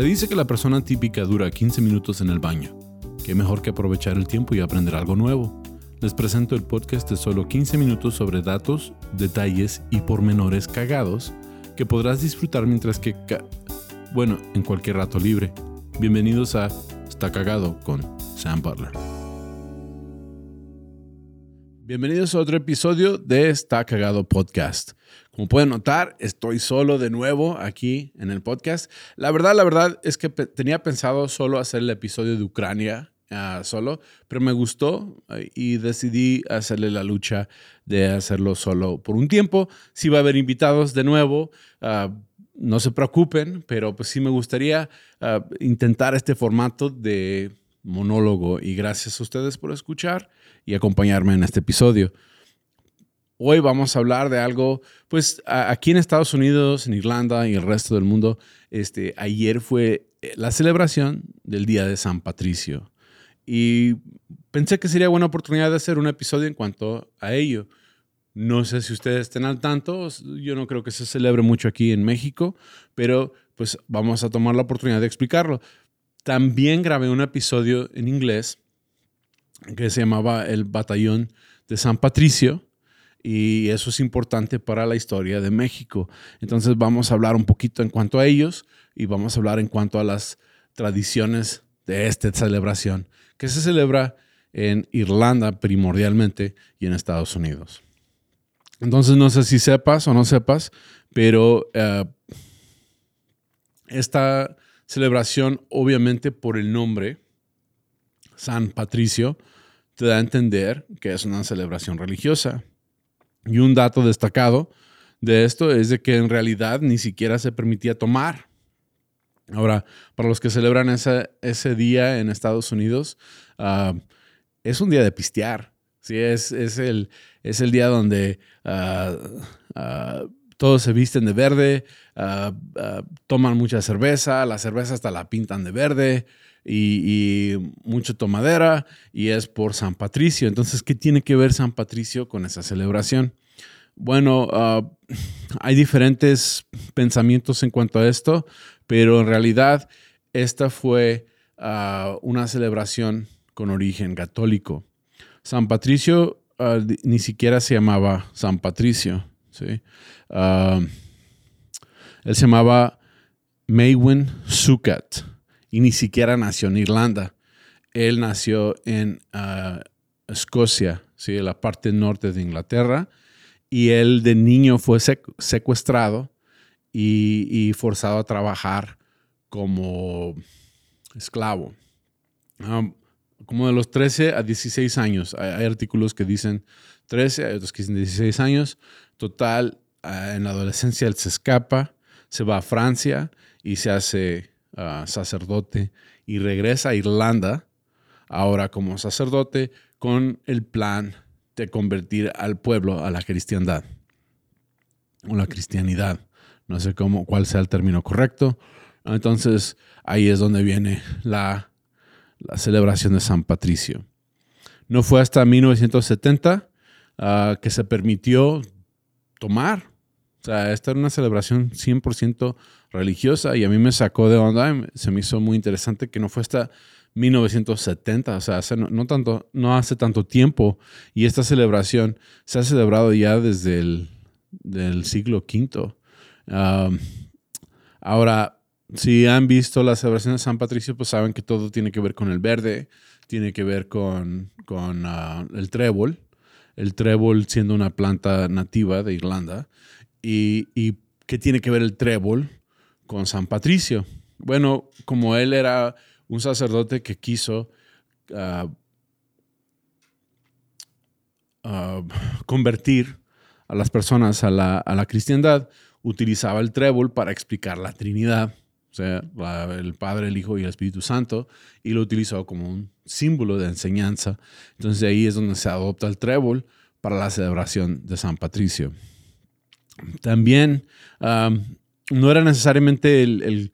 Se dice que la persona típica dura 15 minutos en el baño. Qué mejor que aprovechar el tiempo y aprender algo nuevo. Les presento el podcast de solo 15 minutos sobre datos, detalles y pormenores cagados que podrás disfrutar mientras que... bueno, en cualquier rato libre. Bienvenidos a Está Cagado con Sam Butler. Bienvenidos a otro episodio de Está Cagado Podcast. Como pueden notar, estoy solo de nuevo aquí en el podcast. La verdad, la verdad es que tenía pensado solo hacer el episodio de Ucrania uh, solo, pero me gustó y decidí hacerle la lucha de hacerlo solo por un tiempo. Si va a haber invitados de nuevo, uh, no se preocupen, pero pues sí me gustaría uh, intentar este formato de monólogo y gracias a ustedes por escuchar y acompañarme en este episodio. Hoy vamos a hablar de algo, pues aquí en Estados Unidos, en Irlanda y el resto del mundo, este, ayer fue eh, la celebración del Día de San Patricio. Y pensé que sería buena oportunidad de hacer un episodio en cuanto a ello. No sé si ustedes estén al tanto, yo no creo que se celebre mucho aquí en México, pero pues vamos a tomar la oportunidad de explicarlo. También grabé un episodio en inglés que se llamaba El Batallón de San Patricio y eso es importante para la historia de México. Entonces vamos a hablar un poquito en cuanto a ellos y vamos a hablar en cuanto a las tradiciones de esta celebración que se celebra en Irlanda primordialmente y en Estados Unidos. Entonces no sé si sepas o no sepas, pero uh, esta celebración obviamente por el nombre San Patricio te da a entender que es una celebración religiosa. Y un dato destacado de esto es de que en realidad ni siquiera se permitía tomar. Ahora, para los que celebran ese, ese día en Estados Unidos, uh, es un día de pistear. Sí, es, es, el, es el día donde uh, uh, todos se visten de verde, toman mucha cerveza, la cerveza hasta la pintan de verde, y, mucho tomadera y es por San Patricio. Entonces, ¿qué tiene que ver San Patricio con esa celebración? Bueno, ah, hay diferentes pensamientos en cuanto a esto, pero en realidad esta fue ah, una celebración con origen católico. San Patricio ah, ni siquiera se llamaba San Patricio. ¿Sí? él se llamaba Maywin Sukat y ni siquiera nació en Irlanda. Él nació en ah, Escocia, ¿sí? la parte norte de Inglaterra, y él de niño fue secuestrado y, forzado a trabajar como esclavo. Como de los 13 a 16 años. Hay, artículos que dicen 13, hay otros que dicen 16 años. Total, ah, en la adolescencia él se escapa, se va a Francia y se hace sacerdote y regresa a Irlanda ahora como sacerdote con el plan de convertir al pueblo a la cristiandad o la cristianidad. No sé cómo, cuál sea el término correcto. Entonces ahí es donde viene la, la celebración de San Patricio. No fue hasta 1970 ah, que se permitió tomar. O sea, esta era una celebración 100% religiosa y a mí me sacó de onda, se me hizo muy interesante que no fue hasta 1970, o sea, no, tanto, no hace tanto tiempo. Y esta celebración se ha celebrado ya desde el siglo V. ahora, si han visto la celebración de San Patricio, pues saben que todo tiene que ver con el verde, tiene que ver con, con ah, el trébol, el trébol siendo una planta nativa de Irlanda. ¿Y, qué tiene que ver el trébol con San Patricio? Bueno, como él era un sacerdote que quiso ah, ah, convertir a las personas a la, a la, cristiandad, utilizaba el trébol para explicar la Trinidad, o sea, el Padre, el Hijo y el Espíritu Santo, y lo utilizó como un símbolo de enseñanza. Entonces ahí es donde se adopta el trébol para la celebración de San Patricio. También no era necesariamente el,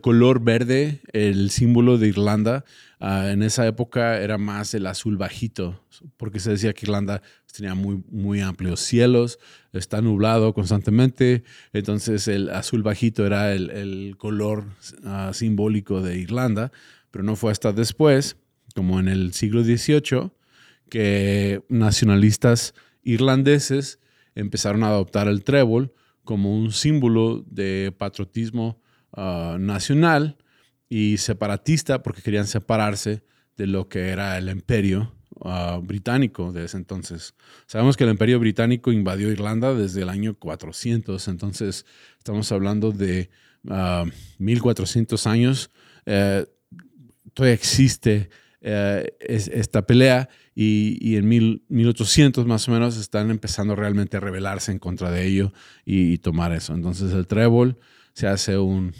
color verde el símbolo de Irlanda. Ah, en esa época era más el azul bajito, porque se decía que Irlanda tenía muy, muy amplios cielos, está nublado constantemente, entonces el azul bajito era el, color ah, simbólico de Irlanda, pero no fue hasta después, como en el siglo XVIII, que nacionalistas irlandeses empezaron a adoptar el trébol como un símbolo de patriotismo ah, nacional y separatista porque querían separarse de lo que era el imperio ah, británico de ese entonces. Sabemos que el imperio británico invadió Irlanda desde el año 400, entonces estamos hablando de 1400 ah, años. Eh, todavía existe eh, esta pelea y, en 1800 más o menos están empezando realmente a rebelarse en contra de ello y, tomar eso. Entonces el trébol se hace un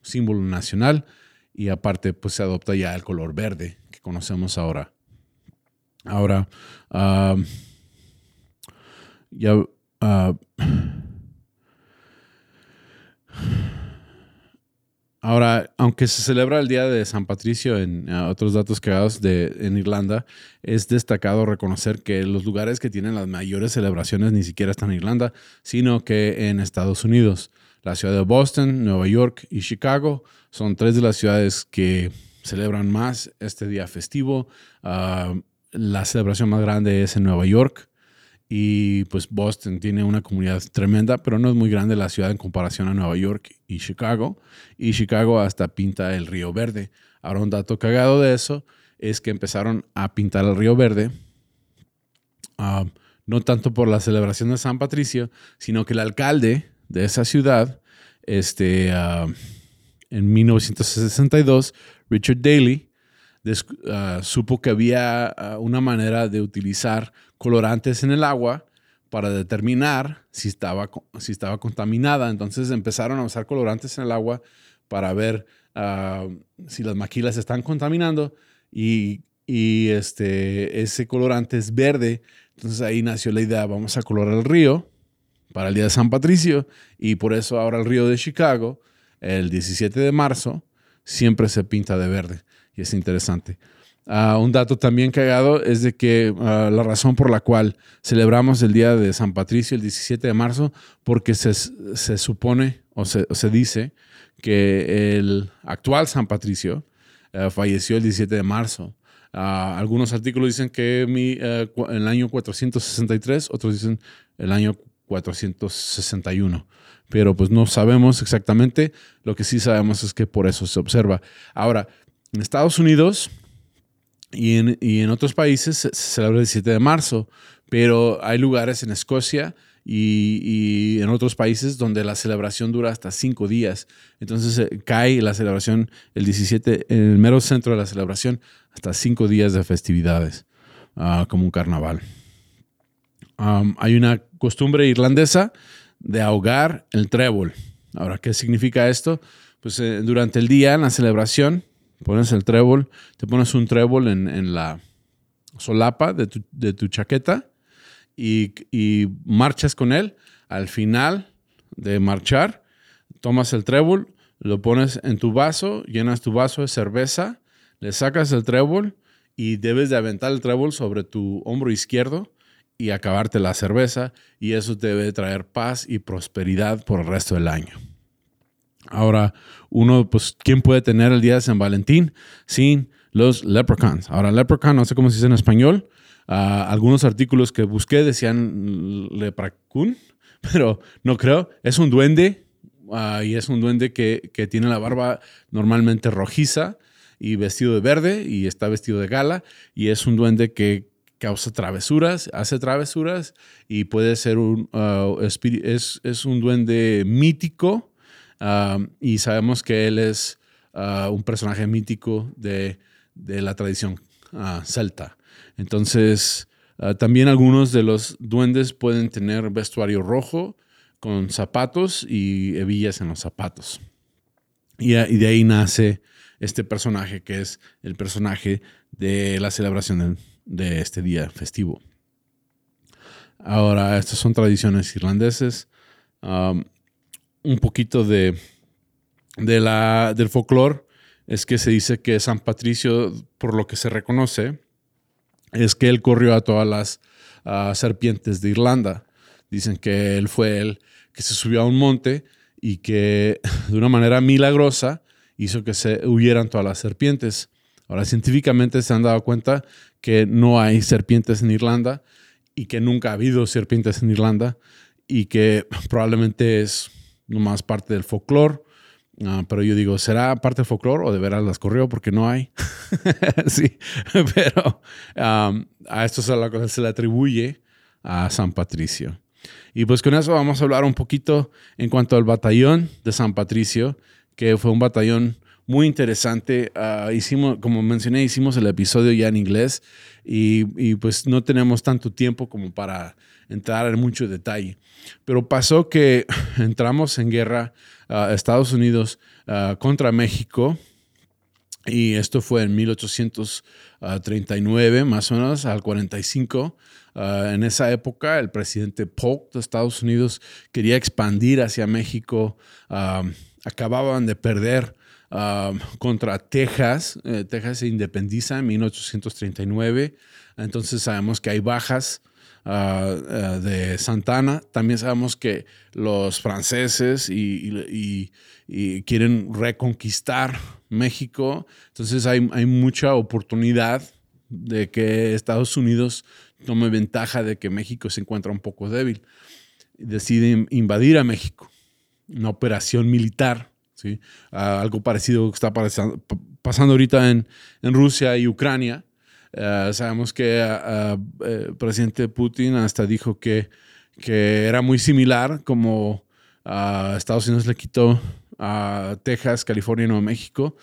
símbolo nacional y aparte pues se adopta ya el color verde que conocemos ahora. Ahora, ah, ya... Ah, Ahora, aunque se celebra el Día de San Patricio en eh, otros datos creados de, en Irlanda, es destacado reconocer que los lugares que tienen las mayores celebraciones ni siquiera están en Irlanda, sino que en Estados Unidos. La ciudad de Boston, Nueva York y Chicago son tres de las ciudades que celebran más este día festivo. Ah, la celebración más grande es en Nueva York, y pues Boston tiene una comunidad tremenda, pero no es muy grande la ciudad en comparación a Nueva York y Chicago. Y Chicago hasta pinta el Río Verde. Ahora un dato cagado de eso es que empezaron a pintar el Río Verde, ah, no tanto por la celebración de San Patricio, sino que el alcalde de esa ciudad, este, ah, en 1962, Richard Daley, Ah, supo que había ah, una manera de utilizar colorantes en el agua para determinar si estaba, si estaba contaminada. Entonces empezaron a usar colorantes en el agua para ver ah, si las maquilas están contaminando y, y, este, ese colorante es verde. Entonces ahí nació la idea, vamos a colorar el río para el día de San Patricio y por eso ahora el río de Chicago, el 17 de marzo, siempre se pinta de verde y es interesante. Ah, un dato también cagado es de que ah, la razón por la cual celebramos el Día de San Patricio el 17 de marzo, porque se, se supone o se, se, dice que el actual San Patricio ah, falleció el 17 de marzo. algunos artículos dicen que mi, en el año 463, otros dicen el año 461 pero pues no sabemos exactamente. Lo que sí sabemos es que por eso se observa. Ahora, en Estados Unidos y en, otros países se, celebra el 7 de marzo, pero hay lugares en Escocia y, en otros países donde la celebración dura hasta cinco días. Entonces eh, cae la celebración el 17, en el mero centro de la celebración, hasta cinco días de festividades, ah, como un carnaval. hay una costumbre irlandesa de ahogar el trébol. Ahora, ¿qué significa esto? Pues eh, durante el día, en la celebración, Pones el trébol, te pones un trébol en, la solapa de tu, chaqueta y, marchas con él. Al final de marchar, tomas el trébol, lo pones en tu vaso, llenas tu vaso de cerveza, le sacas el trébol y debes de aventar el trébol sobre tu hombro izquierdo y acabarte la cerveza y eso te debe traer paz y prosperidad por el resto del año. Ahora, uno, pues, ¿quién puede tener el día de San Valentín sin los leprechauns? Ahora, leprechaun, no sé cómo se dice en español. Ah, algunos artículos que busqué decían leprechaun, pero no creo. Es un duende ah, y es un duende que, que, tiene la barba normalmente rojiza y vestido de verde y está vestido de gala y es un duende que causa travesuras, hace travesuras y puede ser un, uh, es, es, un duende mítico y sabemos que él es ah, un personaje mítico de, la tradición ah, celta. Entonces, ah, también algunos de los duendes pueden tener vestuario rojo con zapatos y hebillas en los zapatos. Y, de ahí nace este personaje que es el personaje de la celebración de, este día festivo. Ahora, estas son tradiciones irlandeses un poquito de, de la, del folclore es que se dice que San Patricio, por lo que se reconoce, es que él corrió a todas las serpientes de Irlanda. Dicen que él fue el que se subió a un monte y que de una manera milagrosa hizo que se huyeran todas las serpientes. Ahora, científicamente se han dado cuenta que no hay serpientes en Irlanda y que nunca ha habido serpientes en Irlanda y que probablemente es nomás parte del folclore. Ah, pero yo digo, ¿será parte del folclore o de veras las corrió porque no hay? sí, pero a esto se, se le atribuye a San Patricio. Y pues con eso vamos a hablar un poquito en cuanto al batallón de San Patricio, que fue un batallón muy interesante. Ah, hicimos, como mencioné, hicimos el episodio ya en inglés y, pues no tenemos tanto tiempo como para entrar en mucho detalle. Pero pasó que entramos en guerra a Estados Unidos ah, contra México y esto fue en 1839, más o menos, al 45. Ah, en esa época, el presidente Polk de Estados Unidos quería expandir hacia México. acababan de perder contra Texas. Eh, Texas se independiza en 1839. Entonces sabemos que hay bajas ah, ah, de Santana. También sabemos que los franceses y, quieren reconquistar México. Entonces hay, hay mucha oportunidad de que Estados Unidos tome ventaja de que México se encuentra un poco débil. Decide invadir a México. Una operación militar algo parecido que está pasando, ahorita en, Rusia y Ucrania. Eh, sabemos que el eh, presidente Putin hasta dijo que, que era muy similar como Estados Unidos le quitó a Texas, California y Nuevo México.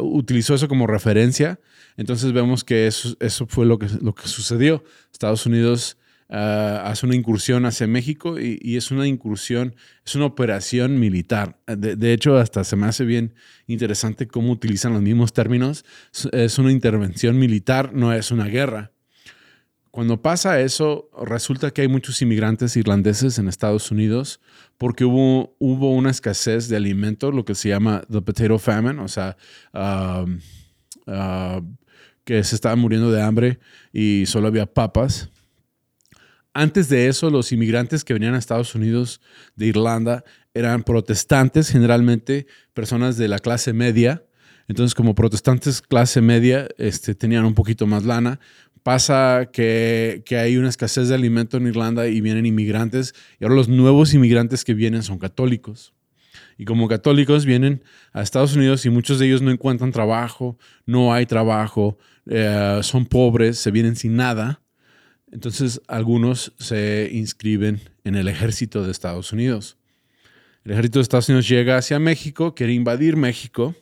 utilizó eso como referencia. Entonces vemos que eso, eso fue lo que, lo que sucedió. Estados Unidos Ah, hace una incursión hacia México y, es una incursión, es una operación militar. De, hecho, hasta se me hace bien interesante cómo utilizan los mismos términos. Es una intervención militar, no es una guerra. Cuando pasa eso, resulta que hay muchos inmigrantes irlandeses en Estados Unidos porque hubo, hubo una escasez de alimentos, lo que se llama the potato famine, o sea, ah, ah, que se estaban muriendo de hambre y solo había papas. Antes de eso, los inmigrantes que venían a Estados Unidos de Irlanda eran protestantes, generalmente personas de la clase media. Entonces, como protestantes clase media, este, tenían un poquito más lana. Pasa que, que hay una escasez de alimento en Irlanda y vienen inmigrantes. Y ahora los nuevos inmigrantes que vienen son católicos. Y como católicos vienen a Estados Unidos y muchos de ellos no encuentran trabajo, no hay trabajo, eh, son pobres, se vienen sin nada. Entonces algunos se inscriben en el ejército de Estados Unidos. El ejército de Estados Unidos llega hacia México, quiere invadir México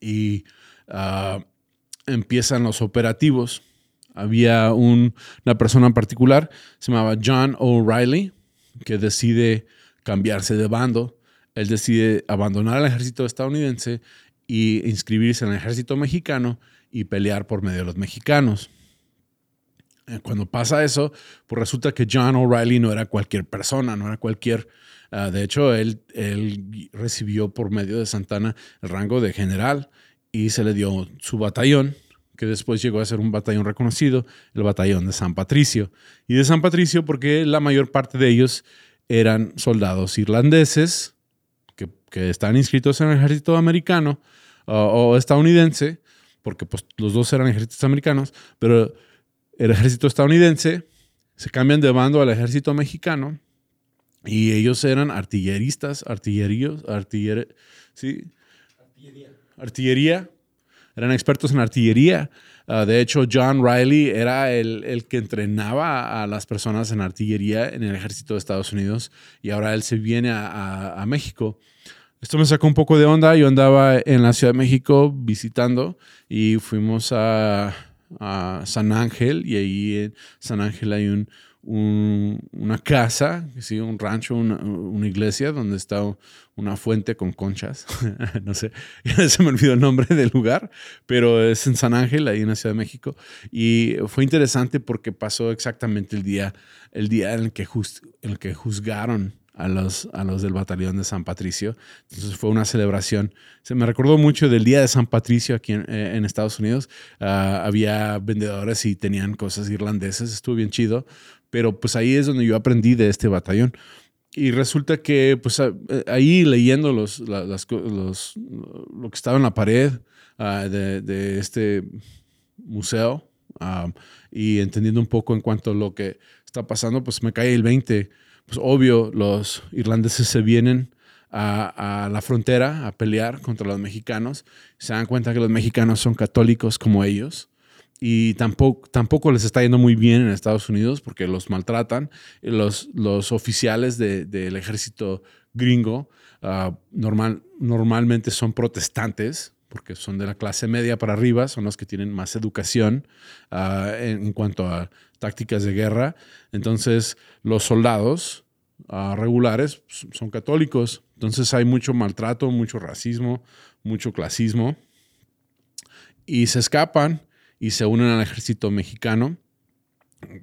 y ah, empiezan los operativos. Había una persona en particular, se llamaba John O'Reilly, que decide cambiarse de bando. Él decide abandonar el ejército estadounidense y inscribirse en el ejército mexicano y pelear por medio de los mexicanos. Eh, cuando pasa eso, pues resulta que John O'Reilly no era cualquier persona, no era cualquier... Ah, de hecho, él, él recibió por medio de Santana el rango de general y se le dio su batallón, que después llegó a ser un batallón reconocido, el batallón de San Patricio. Y de San Patricio porque la mayor parte de ellos eran soldados irlandeses que, que estaban inscritos en el ejército americano o estadounidense, porque pues, los dos eran ejércitos americanos, pero el ejército estadounidense, se cambian de bando al ejército mexicano y ellos eran artilleristas, artilleríos, artillería, sí, artillería. eran expertos en artillería. Ah, de hecho, John Riley era el, que entrenaba a las personas en artillería en el ejército de Estados Unidos y ahora él se viene a, a México. Esto me sacó un poco de onda. Yo andaba en la Ciudad de México visitando y fuimos a, a San Ángel y ahí en San Ángel hay un, una casa, ¿sí? un rancho, una, iglesia donde está una fuente con conchas. no sé, se me olvidó el nombre del lugar, pero es en San Ángel, ahí en la Ciudad de México. Y fue interesante porque pasó exactamente el día, el día en, el que en el que juzgaron a los, a los del batallón de San Patricio. Entonces fue una celebración. Se me recordó mucho del Día de San Patricio aquí en, eh, Estados Unidos. Ah, había vendedores y tenían cosas irlandesas. Estuvo bien chido. Pero pues ahí es donde yo aprendí de este batallón. Y resulta que pues eh, ahí leyendo los, las, los, lo que estaba en la pared ah, de, este museo ah, y entendiendo un poco en cuanto a lo que está pasando, pues me cae el 20 pues obvio, los irlandeses se vienen a, la frontera a pelear contra los mexicanos. Se dan cuenta que los mexicanos son católicos como ellos y tampoco, tampoco les está yendo muy bien en Estados Unidos porque los maltratan. Los, los oficiales del ejército gringo ah, normal, normalmente son protestantes porque son de la clase media para arriba, son los que tienen más educación ah, en, cuanto a tácticas de guerra. Entonces, los soldados ah, regulares son católicos. Entonces, hay mucho maltrato, mucho racismo, mucho clasismo. Y se escapan y se unen al ejército mexicano.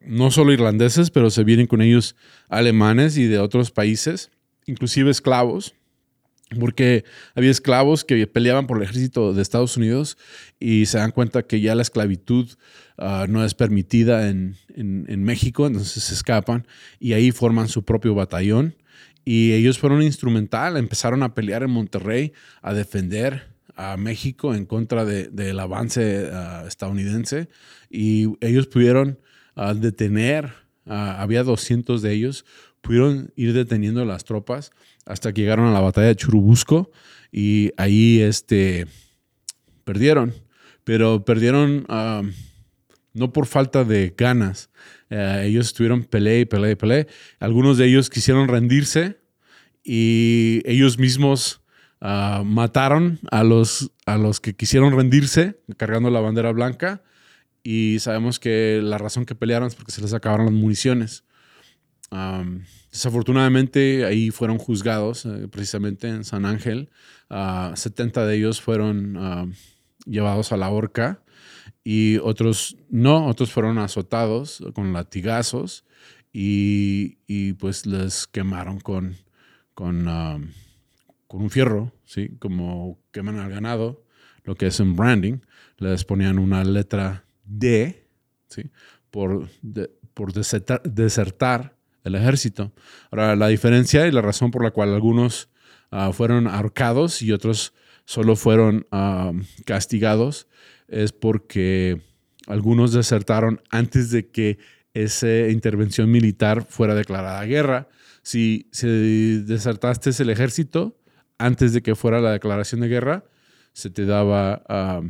No solo irlandeses, pero se vienen con ellos alemanes y de otros países, inclusive esclavos porque había esclavos que peleaban por el ejército de Estados Unidos y se dan cuenta que ya la esclavitud ah, no es permitida en, México, entonces se escapan y ahí forman su propio batallón. Y ellos fueron instrumental, empezaron a pelear en Monterrey, a defender a México en contra del avance ah, estadounidense. Y ellos pudieron ah, detener, había 200 de ellos, pudieron ir deteniendo las tropas hasta que llegaron a la batalla de Churubusco y ahí este, perdieron, pero perdieron no por falta de ganas. Eh, ellos estuvieron pelea y pelea y pelea. Algunos de ellos quisieron rendirse y ellos mismos ah, mataron a los, a los que quisieron rendirse cargando la bandera blanca y sabemos que la razón que pelearon es porque se les acabaron las municiones. Desafortunadamente ahí fueron juzgados, eh, precisamente en San Ángel. 70 de ellos fueron llevados a la horca y otros no, otros fueron azotados con latigazos y, pues les quemaron con, con, con un fierro, ¿sí? como queman al ganado, lo que es en branding. Les ponían una letra D ¿sí? por, por desertar del ejército. Ahora, la diferencia y la razón por la cual algunos ah, fueron ahorcados y otros solo fueron ah, castigados es porque algunos desertaron antes de que esa intervención militar fuera declarada guerra. Si, si desertaste el ejército antes de que fuera la declaración de guerra, se te daba ah,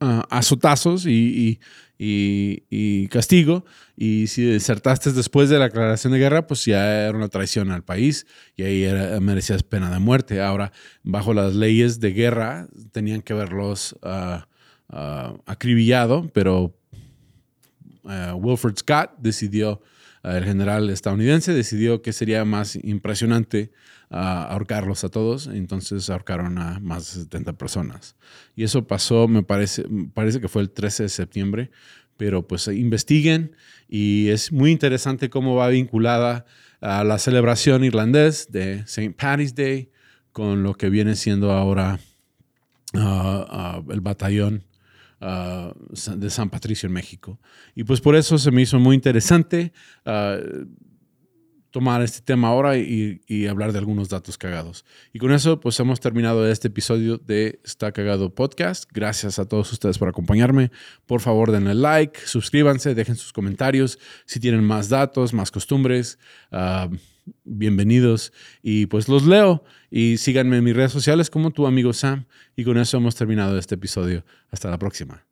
azotazos y, y, castigo. Y si desertaste después de la declaración de guerra, pues ya era una traición al país y ahí merecías pena de muerte. Ahora, bajo las leyes de guerra, tenían que verlos uh, acribillado, pero uh, Wilfred Scott decidió, el general estadounidense, decidió que sería más impresionante ahorcarlos a todos, entonces ahorcaron a más de 70 personas. Y eso pasó, me parece, parece que fue el 13 de septiembre, pero pues investiguen y es muy interesante cómo va vinculada a la celebración irlandés de St. Patty's Day con lo que viene siendo ahora ah, ah, el batallón ah, de San Patricio en México. Y pues por eso se me hizo muy interesante tomar este tema ahora y, hablar de algunos datos cagados. Y con eso, pues hemos terminado este episodio de Está Cagado Podcast. Gracias a todos ustedes por acompañarme. Por favor, denle like, suscríbanse, dejen sus comentarios. Si tienen más datos, más costumbres, ah, bienvenidos. Y pues los leo. Y síganme en mis redes sociales como tu amigo Sam. Y con eso hemos terminado este episodio. Hasta la próxima.